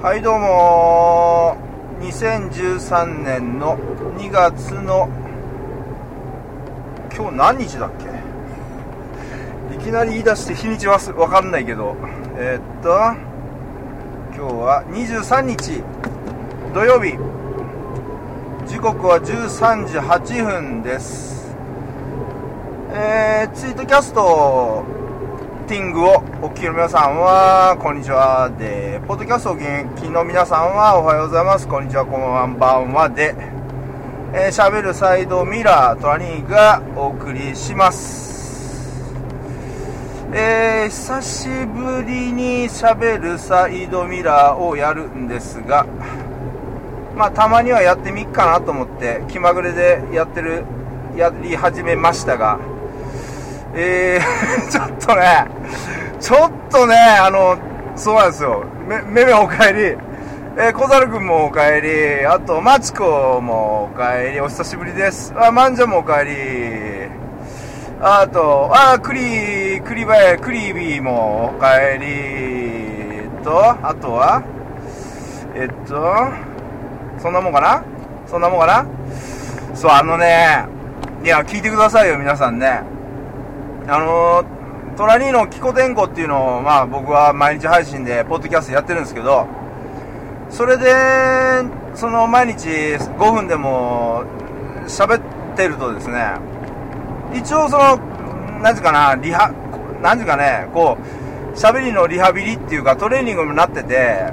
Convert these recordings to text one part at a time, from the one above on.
はいどうも。2013年の2月の今日何日だっけ？いきなり言い出して日にちはわかんないけど。えー、っと今日は23日。土曜日。時刻は13時8分です。えー、ツイートキャストティングをお聞きの皆さんは、こんにちは。で、ポッドキャストをお聞きの皆さんは、おはようございます。こんにちは、こんばんは。で、えー、喋るサイドミラー、トラニーがお送りします。えー、久しぶりに喋るサイドミラーをやるんですが、まあ、たまにはやってみっかなと思って、気まぐれでやってる、やり始めましたが、えー、ちょっとね、ちょっとね、あの、そうなんですよ。め、めめおかえり。えー、小猿くんもおかえり。あと、マチコもおかえり。お久しぶりです。あ、マンジャもおかえり。あと、あ、クリ、クリバエ、クリビーもおかえり。と、あとは、えっと、そんなもんかな？そんなもんかな？そう、あのね、いや、聞いてくださいよ、皆さんね。あのー、隣のキコ天候っていうのを、まあ僕は毎日配信で、ポッドキャストやってるんですけど、それで、その毎日5分でも喋ってるとですね、一応その、何時かな、リハ、何時かね、こう、喋りのリハビリっていうかトレーニングになってて、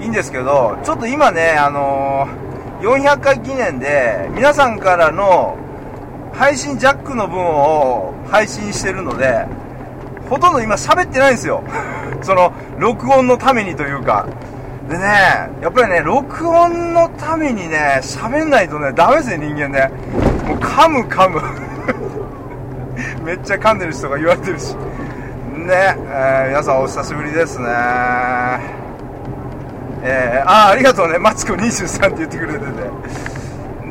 いいんですけど、ちょっと今ね、あのー、400回記念で、皆さんからの配信ジャックの分を配信してるので、ほとんど今喋ってないんですよ。その、録音のためにというか。でね、やっぱりね、録音のためにね、喋んないとね、ダメですね、人間ね。もう噛む噛む。めっちゃ噛んでる人が言われてるし。ね、えー、皆さんお久しぶりですね。えー、あ、ありがとうね、マツコ23って言ってくれてて。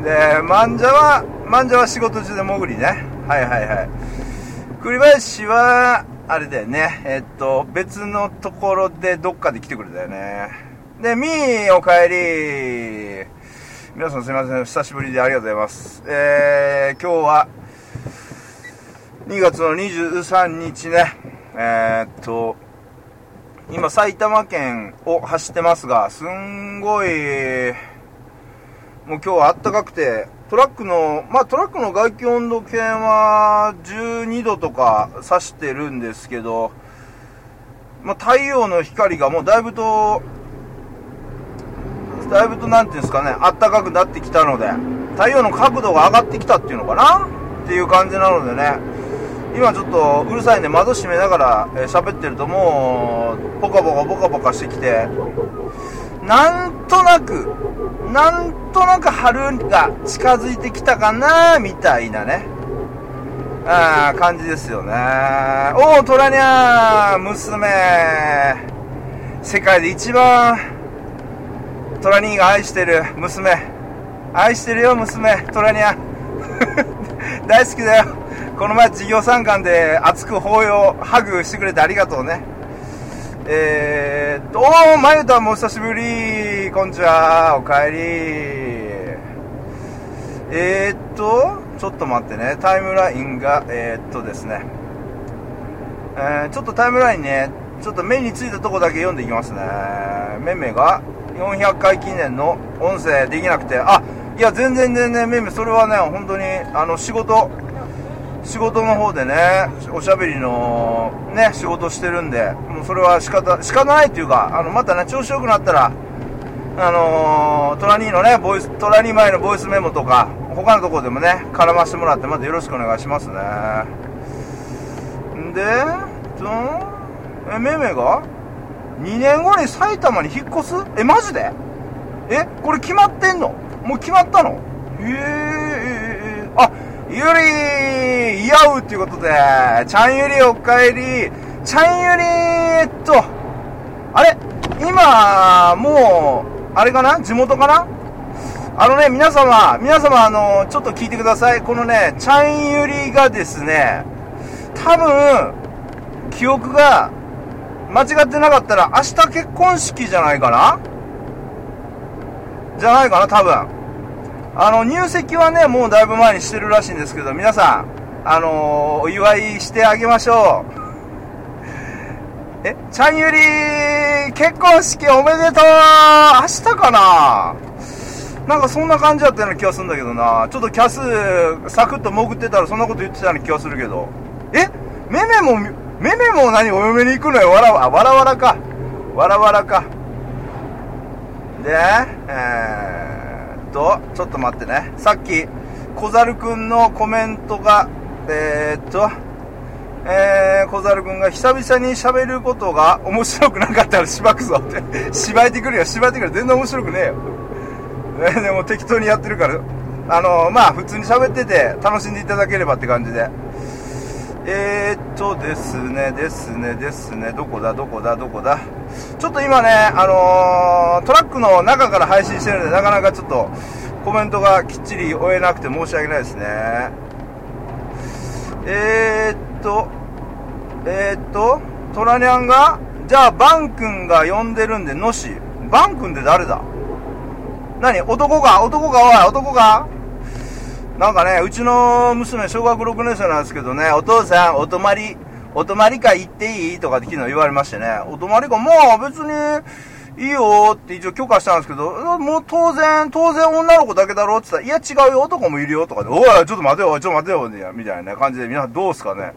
で、マンジャは、マンジャは仕事中で潜りね。はいはいはい。栗林は、あれだよね。えっと、別のところでどっかで来てくれたよね。で、みー、おかえり。皆さんすいません。久しぶりでありがとうございます。えー、今日は、2月の23日ね。えー、っと、今埼玉県を走ってますが、すんごい、もう今日はあったかくて、トラックの、まあトラックの外気温度計は12度とか指してるんですけど、まあ太陽の光がもうだいぶと、だいぶとなんていうんですかね、あったかくなってきたので、太陽の角度が上がってきたっていうのかなっていう感じなのでね、今ちょっとうるさいんで窓閉めながら喋、ってるともう、ポカポカポカポカしてきて、なんとなく、なんとなく春が近づいてきたかな、みたいなね。あ感じですよね。おお、トラニャー、娘。世界で一番、トラニーが愛してる娘。愛してるよ、娘。トラニャ。大好きだよ。この前、授業参観で熱く抱擁、ハグしてくれてありがとうね。えー、っと、おー、まゆたもお久しぶり。こんにちは。おかえり。えー、っと、ちょっと待ってね。タイムラインが、えー、っとですね。えー、ちょっとタイムラインね、ちょっと目についたとこだけ読んでいきますね。めめが400回記念の音声できなくて、あ、いや、全然全然、めめ、それはね、本当に、あの、仕事、仕事の方でね、おしゃべりのね、仕事してるんで、もうそれは仕方、仕方ないっていうか、あの、またね、調子良くなったら、あのー、トラニーのね、ボイス、トラニー前のボイスメモとか、他のとこでもね、絡ましてもらって、またよろしくお願いしますね。んで、と、え、めめが ?2 年後に埼玉に引っ越す？え、マジで？え、これ決まってんの？もう決まったの？へえー、あ、ゆりいやうっていうことで、ちゃんゆりおかえり、ちゃんゆりえっと、あれ今、もう、あれかな？地元かな？あのね、皆様、皆様、あの、ちょっと聞いてください。このね、ちゃんゆりがですね、多分、記憶が間違ってなかったら明日結婚式じゃないかな？じゃないかな、多分。あの、入籍はね、もうだいぶ前にしてるらしいんですけど、皆さん、あのー、お祝いしてあげましょう。え、ちゃんゆり結婚式おめでとう明日かな？なんかそんな感じだったような気がするんだけどな。ちょっとキャス、サクッと潜ってたらそんなこと言ってたような気がするけど。え？めめも、めめも何お嫁に行くのよ？わらわ、わらわらか。わらわらか。で、えー、と、ちょっと待ってね。さっき、小猿くんのコメントが、えー、っと、えー、小猿くんが久々に喋ることが面白くなかったらしばくぞって。しばいてくるよ、しばいてくる。全然面白くねえよ。でも適当にやってるから、あのー、まあ普通に喋ってて楽しんでいただければって感じで。えー、っとですね、ですね、ですね、どこだ、どこだ、どこだ？ちょっと今ね、あのー、トラックの中から配信してるんで、なかなかちょっとコメントがきっちり追えなくて申し訳ないですね。えー、っと、えー、っと、トラニャンが、じゃあバン君が呼んでるんで、のし。バン君って誰だ？何？男が男がおい、男がなんかね、うちの娘、小学6年生なんですけどね、お父さん、お泊まり、お泊まり会行っていい？とかって昨日言われましてね、お泊まり会、まあ別に、いいよって一応許可したんですけど、もう当然、当然女の子だけだろって言ったら、いや違うよ、男もいるよとかで、おい、ちょっと待てよ、ちょっと待てよ、みたいな感じで、皆さんどうすかね。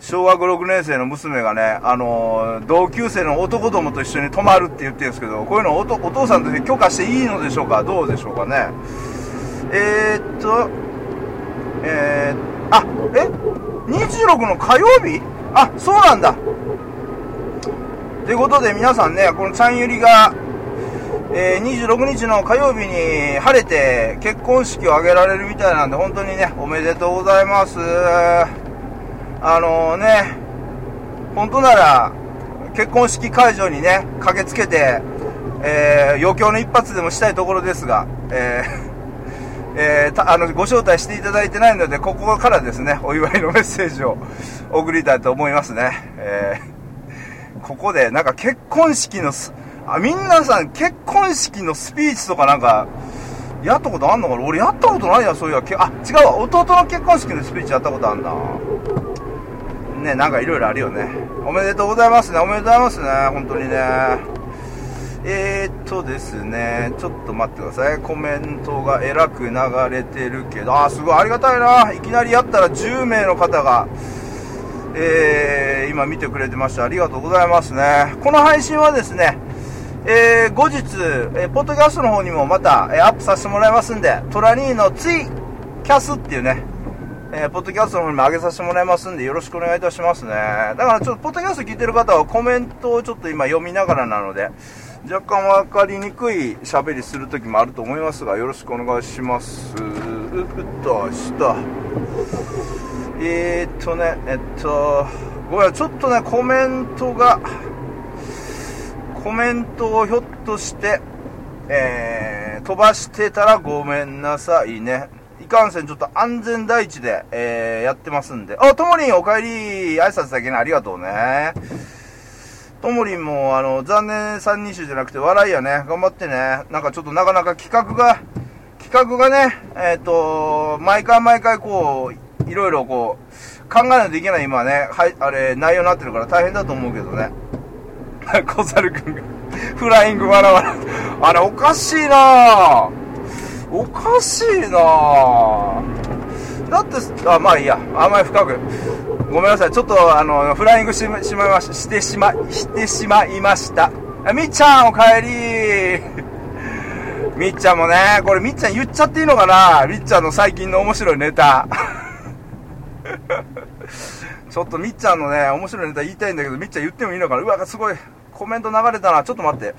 小学6年生の娘がね、あのー、同級生の男どもと一緒に泊まるって言ってるんですけど、こういうのおお父さんとして許可していいのでしょうか？どうでしょうかね？えー、っと、えー、あ、え ?26 の火曜日？あ、そうなんだ。ということで皆さんね、このちゃんゆりが、えー、26日の火曜日に晴れて結婚式を挙げられるみたいなんで、本当にね、おめでとうございます。あのー、ね、本当なら、結婚式会場にね、駆けつけて、えー、余興の一発でもしたいところですが、えー、えー、あの、ご招待していただいてないので、ここからですね、お祝いのメッセージを送りたいと思いますね。えーここで、なんか結婚式のあ、みんなさん、結婚式のスピーチとかなんか、やったことあんのかな？俺やったことないや、そういや。あ、違うわ。弟の結婚式のスピーチやったことあんだ。ね、なんかいろいろあるよね。おめでとうございますね。おめでとうございますね。本当にね。えー、っとですね、ちょっと待ってください。コメントがえらく流れてるけど、あ、すごいありがたいな。いきなりやったら10名の方が、えー、今見てくれてました。ありがとうございますね。この配信はですね、えー、後日、えー、ポッドキャストの方にもまた、えー、アップさせてもらいますんで、トラニーのツイキャスっていうね、えー、ポッドキャストの方にも上げさせてもらいますんで、よろしくお願いいたしますね。だからちょっと、ポッドキャスト聞いてる方はコメントをちょっと今読みながらなので、若干分かりにくい喋りする時もあると思いますが、よろしくお願いします。うっとした。えー、っとね、えっと、ごめん、ちょっとね、コメントが、コメントをひょっとして、えー、飛ばしてたらごめんなさいね。いかんせん、ちょっと安全第一で、えー、やってますんで。あ、ともりんお帰り、挨拶だけね、ありがとうね。ともりんも、あの、残念三人衆じゃなくて笑いやね。頑張ってね。なんかちょっとなかなか企画が、企画がね、えっ、ー、と、毎回毎回こう、いろいろこう、考えないといけない今ね、はい、あれ、内容になってるから大変だと思うけどね。小猿くんが、フライング笑わらわら。あれ、おかしいなおかしいなだって、あ、まあいいや。あんまり深く。ごめんなさい。ちょっと、あの、フライングししまいまし、してしま、してしまいました。みっちゃん、お帰り みっちゃんもね、これみっちゃん言っちゃっていいのかな？みっちゃんの最近の面白いネタ。ちょっとみっちゃんのね、面白いネタ言いたいんだけど、みっちゃん言ってもいいのかな？うわ、すごい、コメント流れたな。ちょっと待って。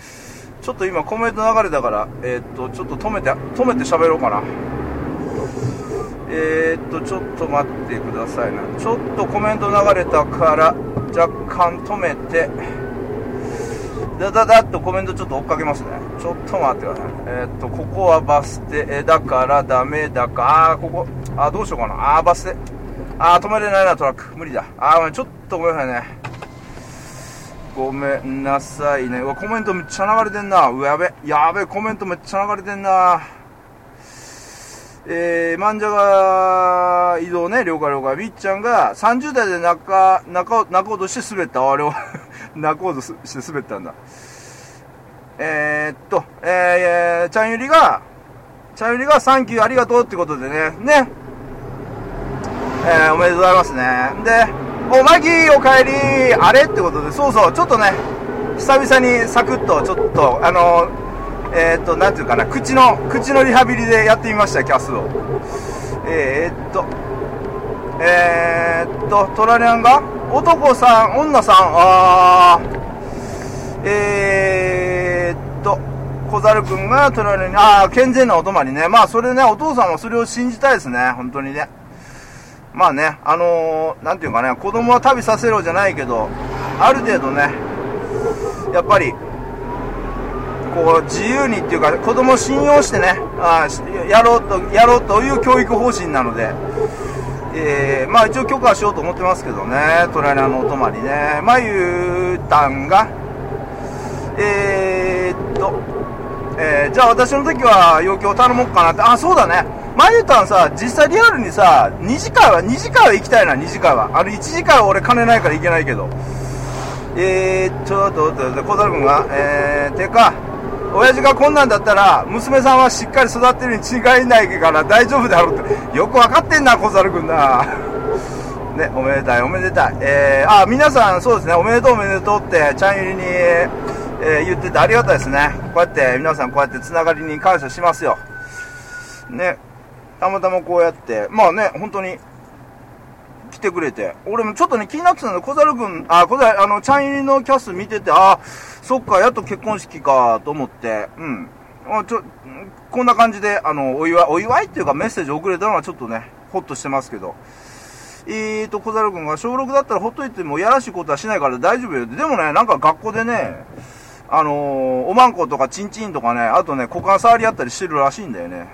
ちょっと今コメント流れたから、えー、っと、ちょっと止めて、止めて喋ろうかな。えー、っと、ちょっと待ってくださいな。ちょっとコメント流れたから、若干止めて、だだだっとコメントちょっと追っかけますね。ちょっと待ってください。えー、っと、ここはバス停だからダメだか、あー、ここ、あー、どうしようかな。あー、バス停。あー、止めれないな、トラック。無理だ。あー、ちょっとごめんなさいね。ごめんなさいね。うわ、コメントめっちゃ流れてんな。うわ、やべ。やべ、コメントめっちゃ流れてんな。えー、漫画が移動ね、了解了解。みっちゃんが30代で泣か、泣か、泣こうとして滑った。あれを泣こうとして滑ったんだ。えー、っと、えー、ちゃんゆりが、ちゃんゆりがサンキューありがとうってことでね、ね。えー、おめでとうございますね。で、おまきおかえりあれ？ってことで、そうそう、ちょっとね、久々にサクッと、ちょっと、あのーえー、っと、なんていうかな、口の、口のリハビリでやってみました、キャスを。えー、っと、えー、っと、トラニャンが男さん、女さん、あー、えー、っと、小猿くんがトラニャンに、あー、健全なお泊まりね。まあ、それね、お父さんもそれを信じたいですね、本当にね。まあね、あのー、なんていうかね、子供は旅させろじゃないけど、ある程度ね、やっぱり、こう自由にっていうか子供を信用してねあやろうとやろうという教育方針なので、えー、まあ一応許可しようと思ってますけどねトライナーのお泊まりね。まゆたんがえー、っと、えー、じゃあ私の時は要求を頼もうかなって。あそうだね。まゆたんさ実際リアルにさ2次会は2次会は行きたいな2次会は。あの1次会は俺金ないから行けないけど。えー、ちょっと、小樽君が、えー、てか、親父がこんなんだったら娘さんはしっかり育ってるに違いないから大丈夫だろうって。よく分かってんな小猿君な。ねおめでたいおめでたい。えー、あ皆さんそうですね。おめでとうおめでとうってちゃんゆりに、えー、言っててありがたいですね。こうやって皆さんこうやってつながりに感謝しますよ。ねたまたまこうやって。まあね本当にてくれて、俺もちょっとね、気になってたの、小猿くん、あ、小猿、あの、ちゃん入りのキャス見てて、あ、そっか、やっと結婚式か、と思って、うん。あちょ、こんな感じで、あの、お祝い、お祝いっていうかメッセージ送れたのはちょっとね、ほっとしてますけど。えーと、小猿くんが小6だったらほっといてもやらしいことはしないから大丈夫よ。でもね、なんか学校でね、あのー、おまんことかちんちんとかね、あとね、股間触り合ったりしてるらしいんだよね。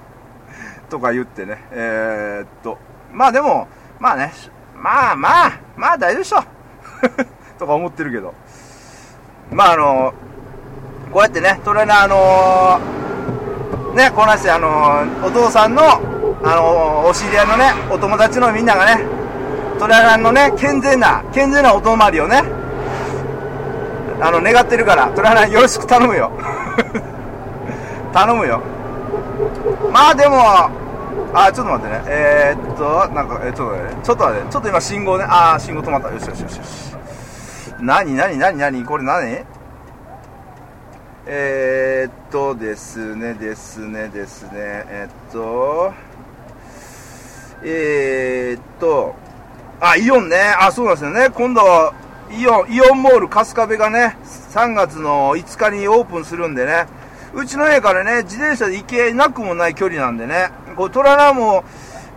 とか言ってね。えー、っと、まあでも、まあね、まあまあ、まあ大丈夫でしょ。とか思ってるけど。まああのこうやってね、トレーナー、あの、ね、こなして、あの、お父さんの、あの、お知り合いのね、お友達のみんながね、トレーナーのね、健全な、健全なお泊まりをね、あの、願ってるから、トレーナーよろしく頼むよ。頼むよ。まあでも、あ、ちょっと待ってね。えー、っと、なんか、えー、ちょっとね、ちょっと待って、ちょっと今信号ね、あー、信号止まった。よしよしよしよし。なになになになにこれ何？えー、っとですね、ですね、ですね、えー、っと、えー、っと、あ、イオンね、あ、そうなんですよね、今度は、イオン、イオンモール春日部がね、3月の5日にオープンするんでね、うちの家からね、自転車で行けなくもない距離なんでね、こう、トラも、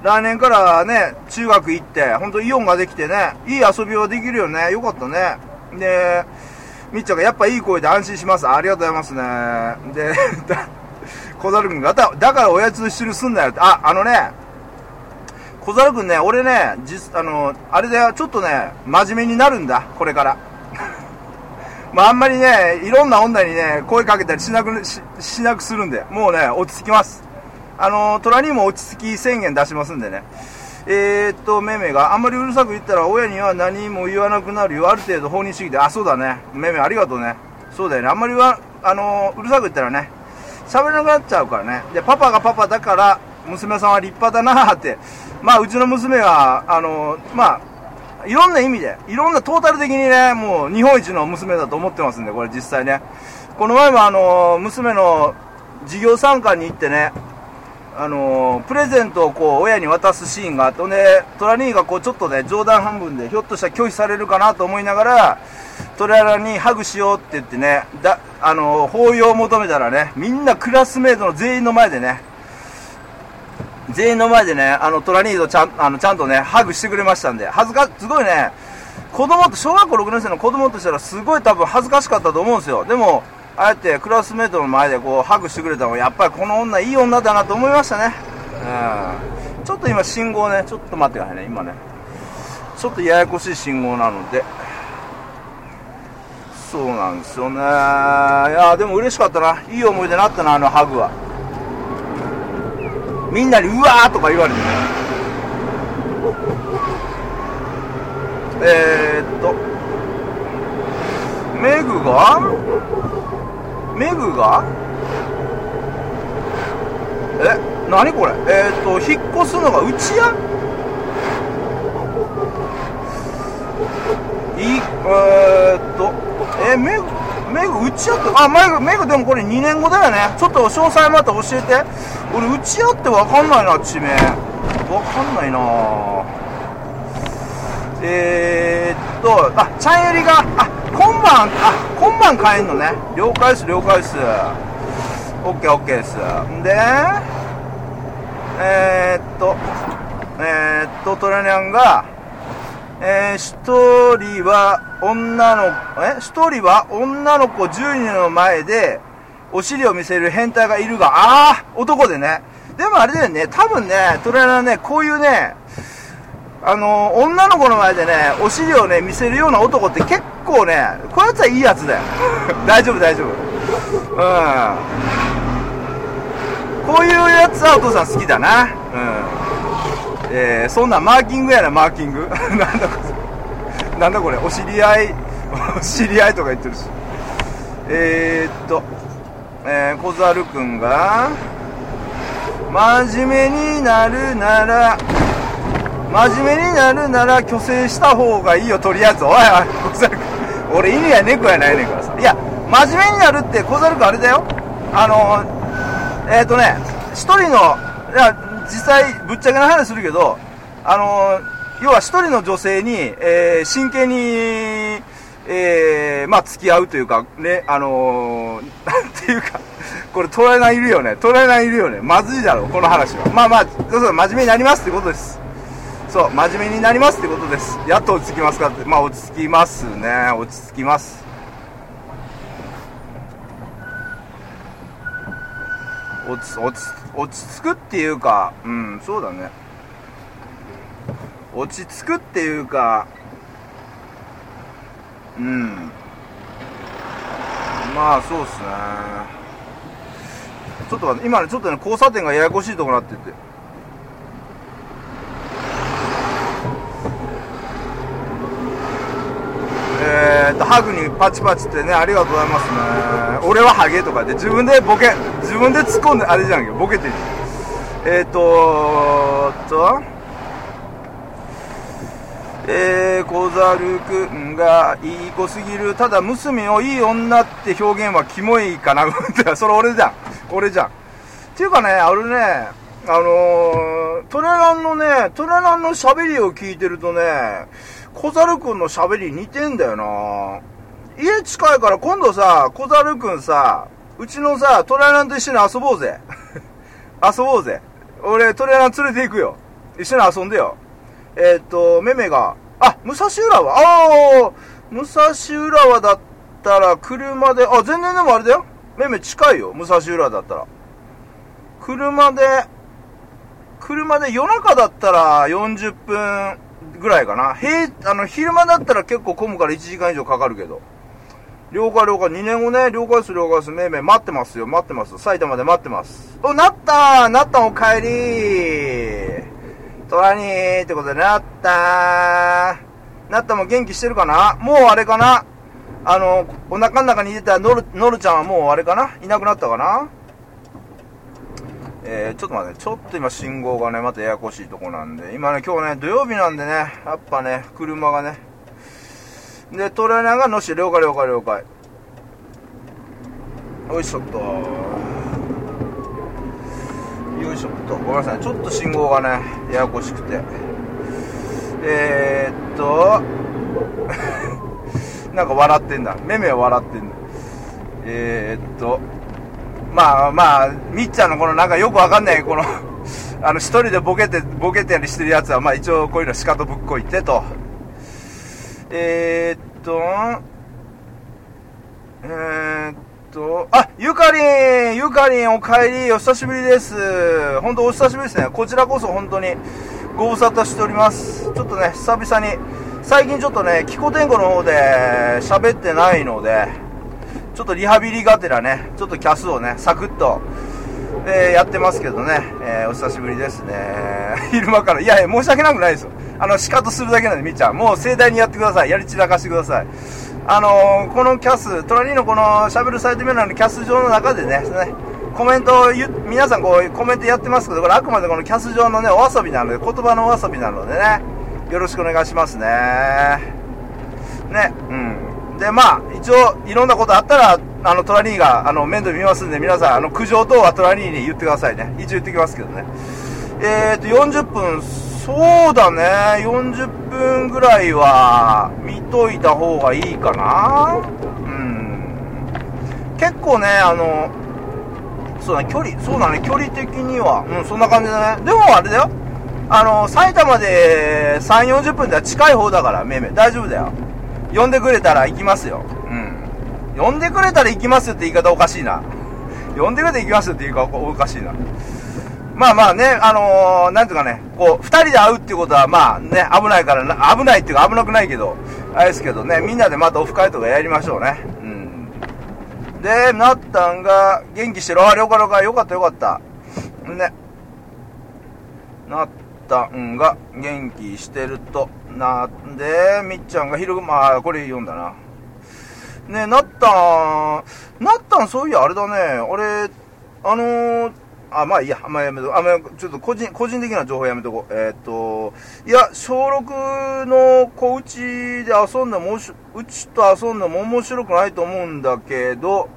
来年からね、中学行って、ほんとイオンができてね、いい遊びはできるよね。よかったね。で、みっちゃんがやっぱいい声で安心します。ありがとうございますね。で、小猿くんが、だだからおやつ一緒にすんなよって。あ、あのね、小猿くんね、俺ね、実、あの、あれだよ、ちょっとね、真面目になるんだ、これから。まあ、あんまりね、いろんな女にね、声かけたりしなくし、しなくするんで、もうね、落ち着きます。あの、虎にも落ち着き宣言出しますんでね。えー、っと、めめが、あんまりうるさく言ったら親には何も言わなくなるよ。ある程度法に主義で、あ、そうだね。めめありがとうね。そうだよね。あんまりは、あのうるさく言ったらね、喋れなくなっちゃうからね。で、パパがパパだから、娘さんは立派だなって。まあ、うちの娘は、あのまあ、いろんな意味で、いろんなトータル的にね、もう日本一の娘だと思ってますんで、これ実際ね。この前もあの娘の授業参観に行ってね、あの、プレゼントをこう親に渡すシーンがあって、で、トラニーがこうちょっとね、冗談半分でひょっとしたら拒否されるかなと思いながら、トラにハグしようって言ってね、だ、あのー、抱擁を求めたらね、みんなクラスメートの全員の前でね、全員の前でね、あの、トラニーとちゃん、あの、ちゃんとね、ハグしてくれましたんで、恥ずか、すごいね、子供と、小学校6年生の子供としたらすごい多分恥ずかしかったと思うんですよ。でも、あえてクラスメートの前でこうハグしてくれたのがやっぱりこの女いい女だなと思いましたね。ちょっと今信号ねちょっと待ってくださいね今ね。ちょっとややこしい信号なので。そうなんですよね。いやでも嬉しかったな。いい思い出になったなあのハグは。みんなに「うわ!」とか言われて。ねえ、っと。メグが？メグが？え何これ？えー、っと引っ越すのがうちや？いえー、っとえー、メグメグうちやって？あメグメグでもこれ2年後だよね。ちょっと詳細また教えて。俺うちやって分かんないな地名。分かんないな。えー、っとあチャンエリが？あ今晩あ今晩帰んのね。了解です了解です。オッケーオッケーです。でえー、っとえー、っとトラニャンがえー、一人は女の、え？一人は女の子10人の前で、お尻を見せる変態がいるが、ああ男でね。でもあれだよね、多分ね、トレーナーね、こういうね、あの、女の子の前でね、お尻をね、見せるような男って結構ね、こやつはいいやつだよ。大丈夫、大丈夫。うん。こういうやつはお父さん好きだな。うん。えー、そんなマーキングやな、マーキング。なんだこれ。だこれ、お知り合い、お知り合いとか言ってるし。えー、っと、えー、小猿くんが、真面目になるなら、真面目になるなら虚勢した方がいいよ、とりあえず。おいおい、小猿くん。俺犬や猫やないねんからさ。いや、真面目になるって小猿くんあれだよ。あの、えー、っとね、一人の、いや、実際、ぶっちゃけな話するけど、あの要は一人の女性に、えー、真剣に、えー、まあ、付き合うというか、ね、あの、なんていうか、これトライナいるよね。トライナいるよね。まずいだろ、この話は。まあまあ、そうそう、真面目になりますってことです。そう、真面目になりますってことです。やっと落ち着きますかって。まあ、落ち着きますね。落ち着きます。落ち、落ち、落ち着くっていうか、うん、そうだね。落ち着くっていうか、うん。まあ、そうっすね。ちょっと待って、今ね、ちょっとね、交差点がややこしいとこなってて。えー、っと、ハグにパチパチってね、ありがとうございますね。俺はハゲとかで、自分でボケ、自分で突っ込んで、あれじゃんけ、ボケてる。えー、っと、と、えー、小猿くんがいい子すぎる。ただ、娘をいい女って表現はキモいかな。それ俺じゃん。俺じゃん。っていうかね、あれね、あのー、トレランのね、トレランの喋りを聞いてるとね、小猿くんの喋り似てんだよな家近いから今度さ、小猿くんさ、うちのさ、トレーランと一緒に遊ぼうぜ。遊ぼうぜ。俺、トレーラン連れて行くよ。一緒に遊んでよ。えー、っと、めめが、あ、武蔵浦和ああ、武蔵浦和だったら車で、あ、全然でもあれだよ。めめ近いよ。武蔵浦和だったら。車で、車で夜中だったら40分ぐらいかな。平、あの、昼間だったら結構混むから1時間以上かかるけど。了解了解。2年後ね、了解です了解です。めいめい待ってますよ。待ってます。埼玉で待ってます。お、なったなったお帰りトラニーってことでなったなったも元気してるかな？もうあれかな？あの、お腹の中に入れたノル、ノルちゃんはもうあれかな？いなくなったかな？えー、ちょっと待って、ちょっと今信号がね、またややこしいとこなんで、今ね、今日ね、土曜日なんでね、やっぱね、車がね、で、トレーナーがのし、了解了解了解。よいしょっと。よいしょっと。ごめんなさい、ちょっと信号がね、ややこしくて。えー、っと、なんか笑ってんだ。めめは笑ってんだ。えー、っと、まあまあ、みっちゃんのこのなんかよくわかんない、この あの、一人でボケて、ボケたりしてるやつは、まあ一応こういうのしかとぶっこいてと。えー、っと、えー、っと、あ、ゆかりんゆかりんお帰りお久しぶりです。本当お久しぶりですね。こちらこそ本当にご無沙汰しております。ちょっとね、久々に、最近ちょっとね、気候天候の方で喋ってないので、ちょっとリハビリがてらね、ちょっとキャスをね、サクッと、えー、やってますけどね、えー、お久しぶりですね。昼間から、いやいや、申し訳なくないですよ。あの、シカトするだけなんで、みっちゃん。もう盛大にやってください。やり散らかしてください。あのー、このキャス、隣のこの喋るサイトメラのキャス上の中でね、コメントを皆さんこうコメントやってますけど、これあくまでこのキャス上のね、お遊びなので、言葉のお遊びなのでね、よろしくお願いしますね。ね、うん。で、まあ、一応、いろんなことあったら、あの、トラニーが、あの、面倒見ますんで、皆さん、あの、苦情等はトラニーに言ってくださいね。一応言ってきますけどね。えーと、40分、そうだね、40分ぐらいは見といた方がいいかな。うん。結構ね、あの、そうだね、距離、そうだね、距離的には、うん、そんな感じだね。でもあれだよ。あの、埼玉で3、40分では近い方だから、めめ、大丈夫だよ。呼んでくれたら行きますよ。うん。呼んでくれたら行きますよって言い方おかしいな。呼んでくれたら行きますよって言い方おかしいな。まあまあね、あのー、なんていうかね、こう、二人で会うっていうことは、まあね、危ないからな、危ないっていうか危なくないけど、あれですけどね、みんなでまたオフ会とかやりましょうね。うん。で、なったんが、元気してる。あ、よかったよかったよかった。ね。なったんが、元気してると。なんで、みっちゃんが昼、まあ、これ読んだな。ね、なったん、なったん、そういや、あれだね、俺、あのーあ、まあいいや、あやめとあんまちょっと個人、個人的な情報やめとこう。えー、っと、いや、小6の子うちで遊んだもし、うちと遊んだも面白くないと思うんだけど、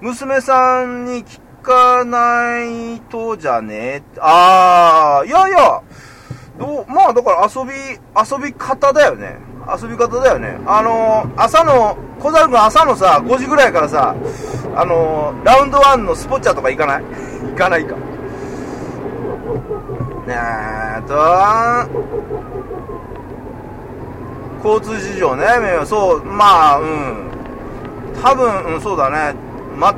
娘さんに聞かないとじゃね？ああ、いやいや、どう、まあだから遊び、遊び方だよね。遊び方だよね。あのー、朝の、小猿くん朝のさ、5時ぐらいからさ、あのー、ラウンドワンのスポッチャとか行かない？行かないか。ねえと、交通事情ね、そう、まあ、うん。多分、うん、そうだね。ま、う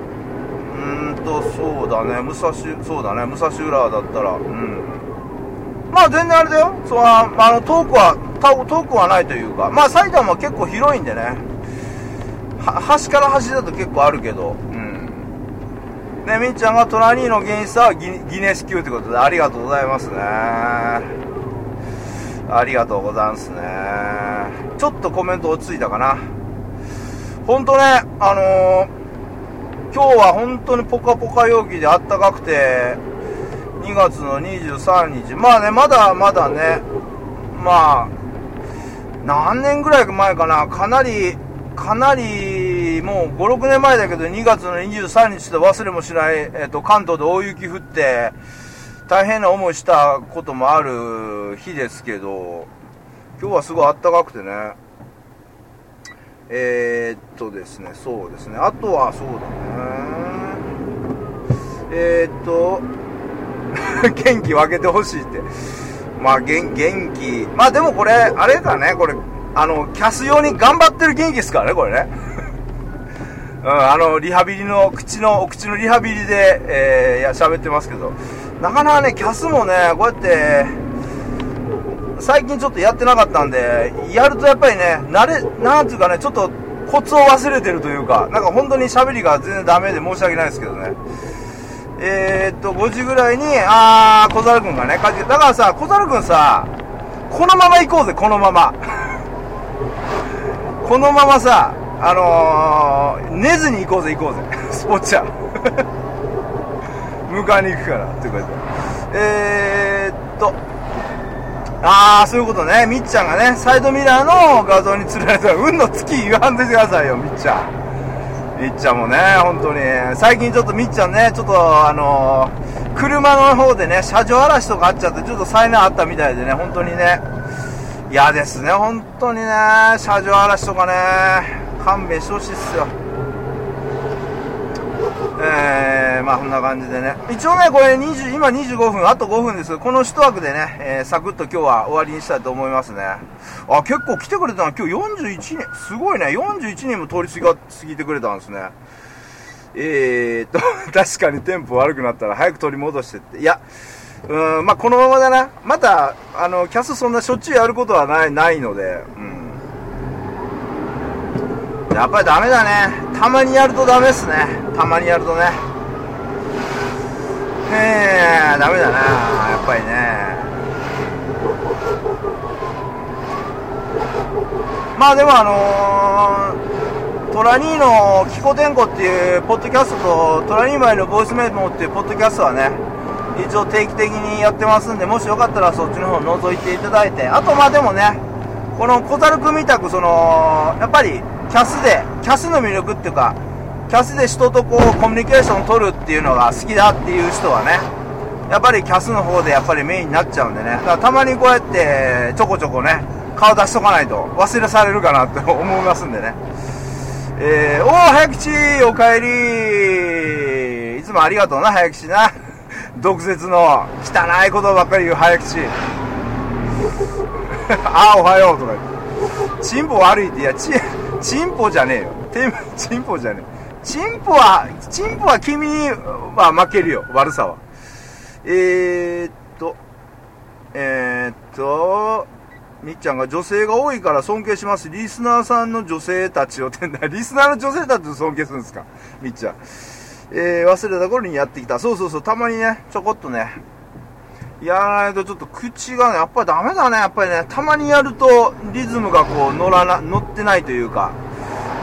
んと、そうだね、武蔵、そうだね、武蔵浦和だったら、うん。まあ全然あれだよ。そう、あの、遠くは、遠くはないというか、まあ埼玉は結構広いんでね。端から端だと結構あるけど、うん。ね、みっちゃんがトラニーの原因さはギギネス級ってことでありがとうございますね。ありがとうございますね。ちょっとコメント落ち着いたかな。ほんとね、あのー、今日は本当にポカポカ陽気であったかくて、2月の23日。まあね、まだまだね、まあ、何年ぐらい前かな、かなり、かなり、もう5、6年前だけど、2月の23日と忘れもしない、えっ、と、関東で大雪降って、大変な思いしたこともある日ですけど、今日はすごい暖かくてね、えー、っとですね、そうですね、あとはそうだね、えー、っと、元気分けてほしいって。まあ、元気。まあでもこれ、あれかね、これ、あの、キャス用に頑張ってる元気ですからね、これね。うん、あの、リハビリの、口の、お口のリハビリで、えー、いや、喋ってますけど、なかなかね、キャスもね、こうやって、最近ちょっとやってなかったんで、やるとやっぱりね、慣れ、なんていうかね、ちょっとコツを忘れてるというか、なんか本当に喋りが全然ダメで申し訳ないですけどね。えー、っと、5時ぐらいに、あー、小猿くんがね、帰ってだからさ、小猿くんさ、このまま行こうぜ、このまま。このままさ、あのー、寝ずに行こうぜ、行こうぜ。スポッチャー。迎えに行くから、ってことで。えー、っと、あー、そういうことね。みっちゃんがね、サイドミラーの画像に釣られたら、運の月言わんでくださいよ、みっちゃん。みっちゃんもね、本当に。最近ちょっとみっちゃんね、ちょっとあのー、車の方でね、車上荒らしとかあっちゃって、ちょっと災難あったみたいでね、本当にね、嫌ですね、本当にね、車上荒らしとかね、勘弁してほしいっすよ。えー、まあこんな感じでね。一応ね、これ20、今25分、あと5分です、この1枠でね、えー、サクッと今日は終わりにしたいと思いますね。あ、結構来てくれたな。今日41人、すごいね。41人も通り過ぎ過ぎてくれたんですね。えーと、確かにテンポ悪くなったら早く取り戻してって。いや、うん、まあこのままだな。また、あの、キャスそんなしょっちゅうやることはない、ないので、うん。やっぱりダメだね。たまにやるとダメっすね。たまにやるとね。ええダメだな。やっぱりね。まあでもあのー、トラニーのキコテンコっていうポッドキャストとトラニーマイのボイスメモっていうポッドキャストはね一応定期的にやってますんでもしよかったらそっちの方覗いていただいてあとまあでもねこの小猿くんみたくそのやっぱりキャスでキャスの魅力っていうかキャスで人とこうコミュニケーションを取るっていうのが好きだっていう人はねやっぱりキャスの方でやっぱりメインになっちゃうんでね。だからたまにこうやってちょこちょこね顔出しとかないと忘れされるかなって思いますんでね。えー、おー早口おかえり。いつもありがとうな早口な。毒舌の汚いことばっかり言う早口 ああおはようとか言って。チンポ悪いっていやチンチンポじゃねえよテチンポじゃねえチンポはチンポは君には負けるよ悪さはえー、っとえー、っとみっちゃんが女性が多いから尊敬します。リスナーさんの女性たちをってんだ。リスナーの女性たちを尊敬するんですか？みっちゃん。えー、忘れた頃にやってきた。そうそうそう、たまにね、ちょこっとね、やらないとちょっと口がね、やっぱりダメだね。やっぱりね、たまにやるとリズムがこう乗らな、乗ってないというか、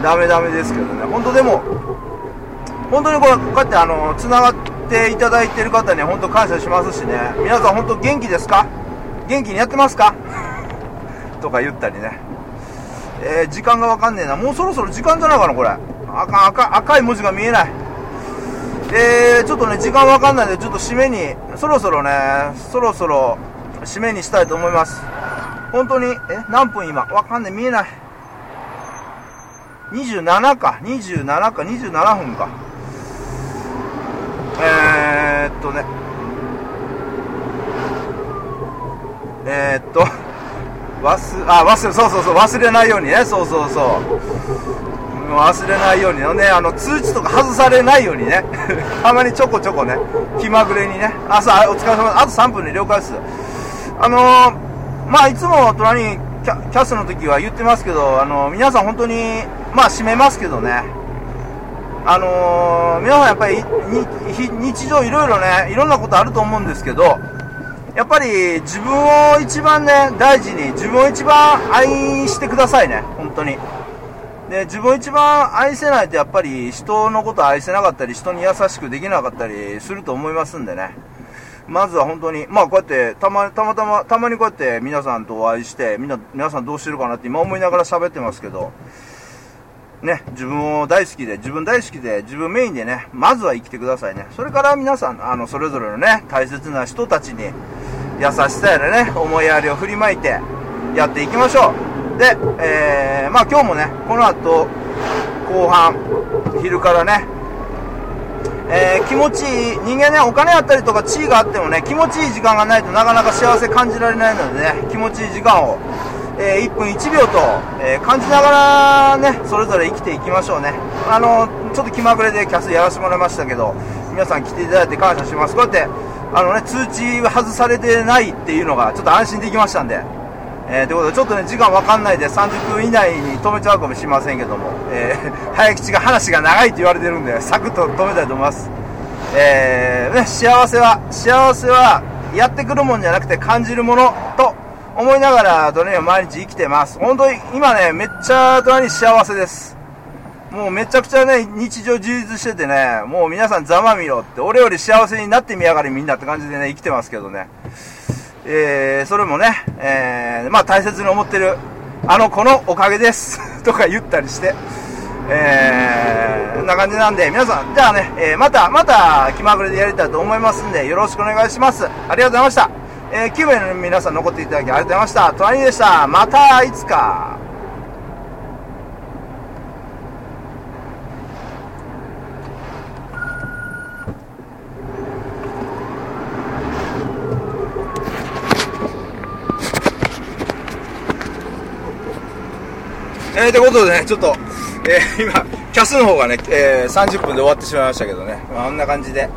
ダメダメですけどね。本当でも、本当にこうこうやってあの、繋がっていただいてる方に本当感謝しますしね。皆さん本当元気ですか？元気にやってますか？とか言ったりね。えー、時間がわかんねえな。もうそろそろ時間じゃないかな、これ。赤、赤、赤い文字が見えない。えー、ちょっとね、時間わかんないんで、ちょっと締めに、そろそろね、そろそろ締めにしたいと思います。本当に、え、何分今？わかんない、見えない。27か、27か、27分か。えー、っとね、えー、っと、忘、あ、忘れ、そうそうそう、忘れないようにね、そうそうそう。忘れないようにね、あの、通知とか外されないようにね、たまにちょこちょこね、気まぐれにね、朝、お疲れ様。あと3分で了解です。あのー、まあ、いつも隣にキャキャスの時は言ってますけど、あのー、皆さん本当に、まあ、締めますけどね、あのー、皆さんやっぱり、日常いろいろね、いろんなことあると思うんですけど、やっぱり自分を一番ね、大事に、自分を一番愛してくださいね、本当に。で、自分一番愛せないとやっぱり人のこと愛せなかったり、人に優しくできなかったりすると思いますんでね。まずは本当に、まあこうやって、たま、たまたま、たまにこうやって皆さんとお会いして、みんな、皆さんどうしてるかなって今思いながら喋ってますけど、ね、自分を大好きで、自分大好きで、自分メインでね、まずは生きてくださいね。それから皆さん、あの、それぞれのね、大切な人たちに、優しさやらね、思いやりを振りまいて、やっていきましょう。で、えー、まあ今日もね、この後、後半、昼からね、えー、気持ちいい、人間ね、お金あったりとか地位があってもね、気持ちいい時間がないとなかなか幸せ感じられないのでね、気持ちいい時間を、えー、1分1秒と、えー、感じながらね、それぞれ生きていきましょうね。あの、ちょっと気まぐれでキャスやらせてもらいましたけど、皆さん来ていただいて感謝します。こうやって、あのね、通知外されてないっていうのが、ちょっと安心できましたんで。えー、ということで、ちょっとね、時間わかんないで30分以内に止めちゃうかもしれませんけども、えー、早口が話が長いって言われてるんで、サクッと止めたいと思います。えー、ね、幸せは、幸せは、やってくるもんじゃなくて感じるものと思いながら、とね、毎日生きてます。本当に、今ね、めっちゃ、とに幸せです。もうめちゃくちゃね、日常充実しててね、もう皆さんざまみろって、俺より幸せになってみやがれみんなって感じでね、生きてますけどね。えー、それもね、えー、まあ大切に思ってる、あの子のおかげです とか言ったりして、えー、な感じなんで、皆さん、じゃあね、えー、また、また気まぐれでやりたいと思いますんで、よろしくお願いします。ありがとうございました。えー、9名の皆さん残っていただきありがとうございました。隣でした。またいつか。えー、ということでね、ちょっと、えー、今、キャスの方がね、えー、30分で終わってしまいましたけどね、まあ、あんな感じで、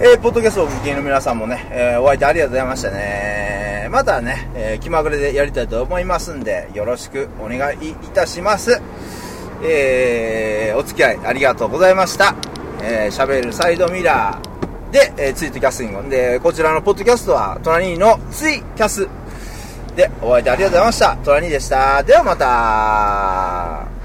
えー、ポッドキャストをお聞きの皆さんもね、えー、お相手ありがとうございましたね。またね、えー、気まぐれでやりたいと思いますんで、よろしくお願いいたします。えー、お付き合いありがとうございました。えー、しゃべるサイドミラーで、えー、ツイートキャスティング。で、こちらのポッドキャストは、隣のツイキャスで、お相手ありがとうございました。トラニーでした。ではまた